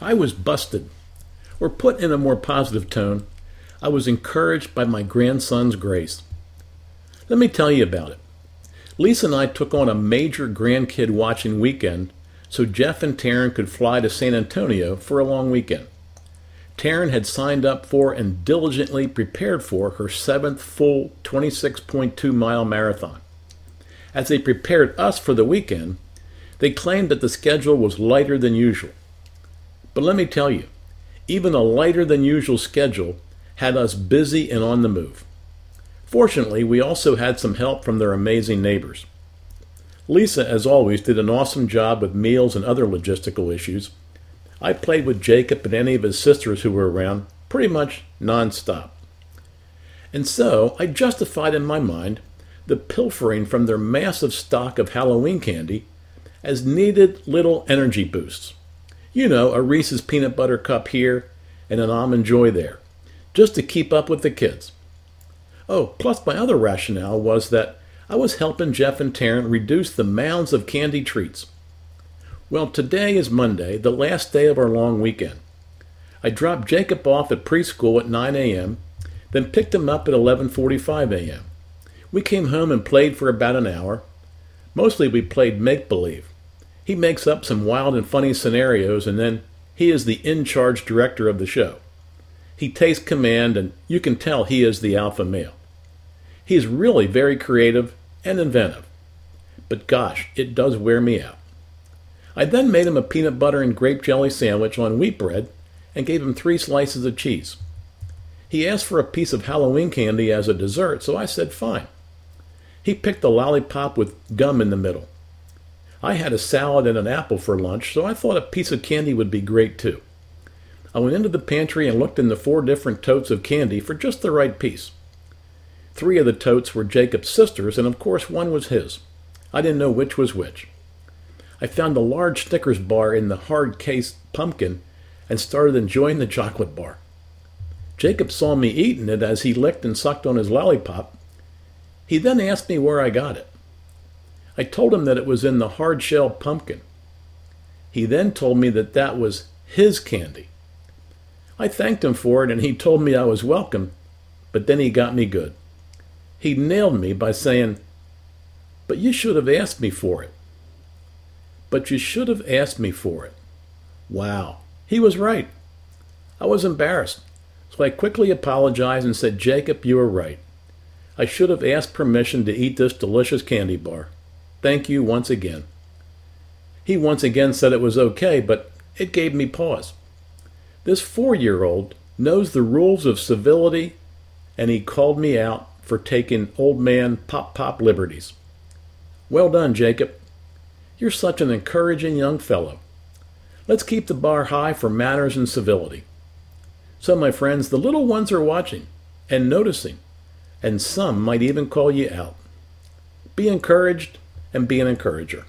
I was busted. Or put in a more positive tone, I was encouraged by my grandson's grace. Let me tell you about it. Lisa and I took on a major grandkid watching weekend so Jeff and Taryn could fly to San Antonio for a long weekend. Taryn had signed up for and diligently prepared for her seventh full 26.2 mile marathon. As they prepared us for the weekend, they claimed that the schedule was lighter than usual. But let me tell you, even a lighter than usual schedule had us busy and on the move. Fortunately, we also had some help from their amazing neighbors. Lisa, as always, did an awesome job with meals and other logistical issues. I played with Jacob and any of his sisters who were around pretty much nonstop. And so I justified in my mind the pilfering from their massive stock of Halloween candy as needed little energy boosts. You know, a Reese's peanut butter cup here and an almond joy there, just to keep up with the kids. Oh, plus my other rationale was that I was helping Jeff and Taryn reduce the mounds of candy treats. Well, today is Monday, the last day of our long weekend. I dropped Jacob off at preschool at 9 a.m., then picked him up at 11:45 a.m. We came home and played for about an hour. Mostly we played make believe. He makes up some wild and funny scenarios, and then he is the in charge director of the show. He takes command, and you can tell he is the alpha male. He is really very creative and inventive. But gosh, it does wear me out. I then made him a peanut butter and grape jelly sandwich on wheat bread and gave him three slices of cheese. He asked for a piece of Halloween candy as a dessert, so I said fine. He picked a lollipop with gum in the middle. I had a salad and an apple for lunch, so I thought a piece of candy would be great too. I went into the pantry and looked in the four different totes of candy for just the right piece. Three of the totes were Jacob's sisters, and of course one was his. I didn't know which was which. I found a large Snickers bar in the hard case pumpkin and started enjoying the chocolate bar. Jacob saw me eating it as he licked and sucked on his lollipop. He then asked me where I got it. I told him that it was in the hard shell pumpkin. He then told me that that was his candy. I thanked him for it and he told me I was welcome, but then he got me good. He nailed me by saying, But you should have asked me for it. But you should have asked me for it. Wow, he was right. I was embarrassed, so I quickly apologized and said, Jacob, you were right. I should have asked permission to eat this delicious candy bar. Thank you once again. He once again said it was okay, but it gave me pause. This four year old knows the rules of civility, and he called me out for taking old man pop pop liberties. Well done, Jacob. You're such an encouraging young fellow. Let's keep the bar high for manners and civility. So, my friends, the little ones are watching and noticing, and some might even call you out. Be encouraged and be an encourager.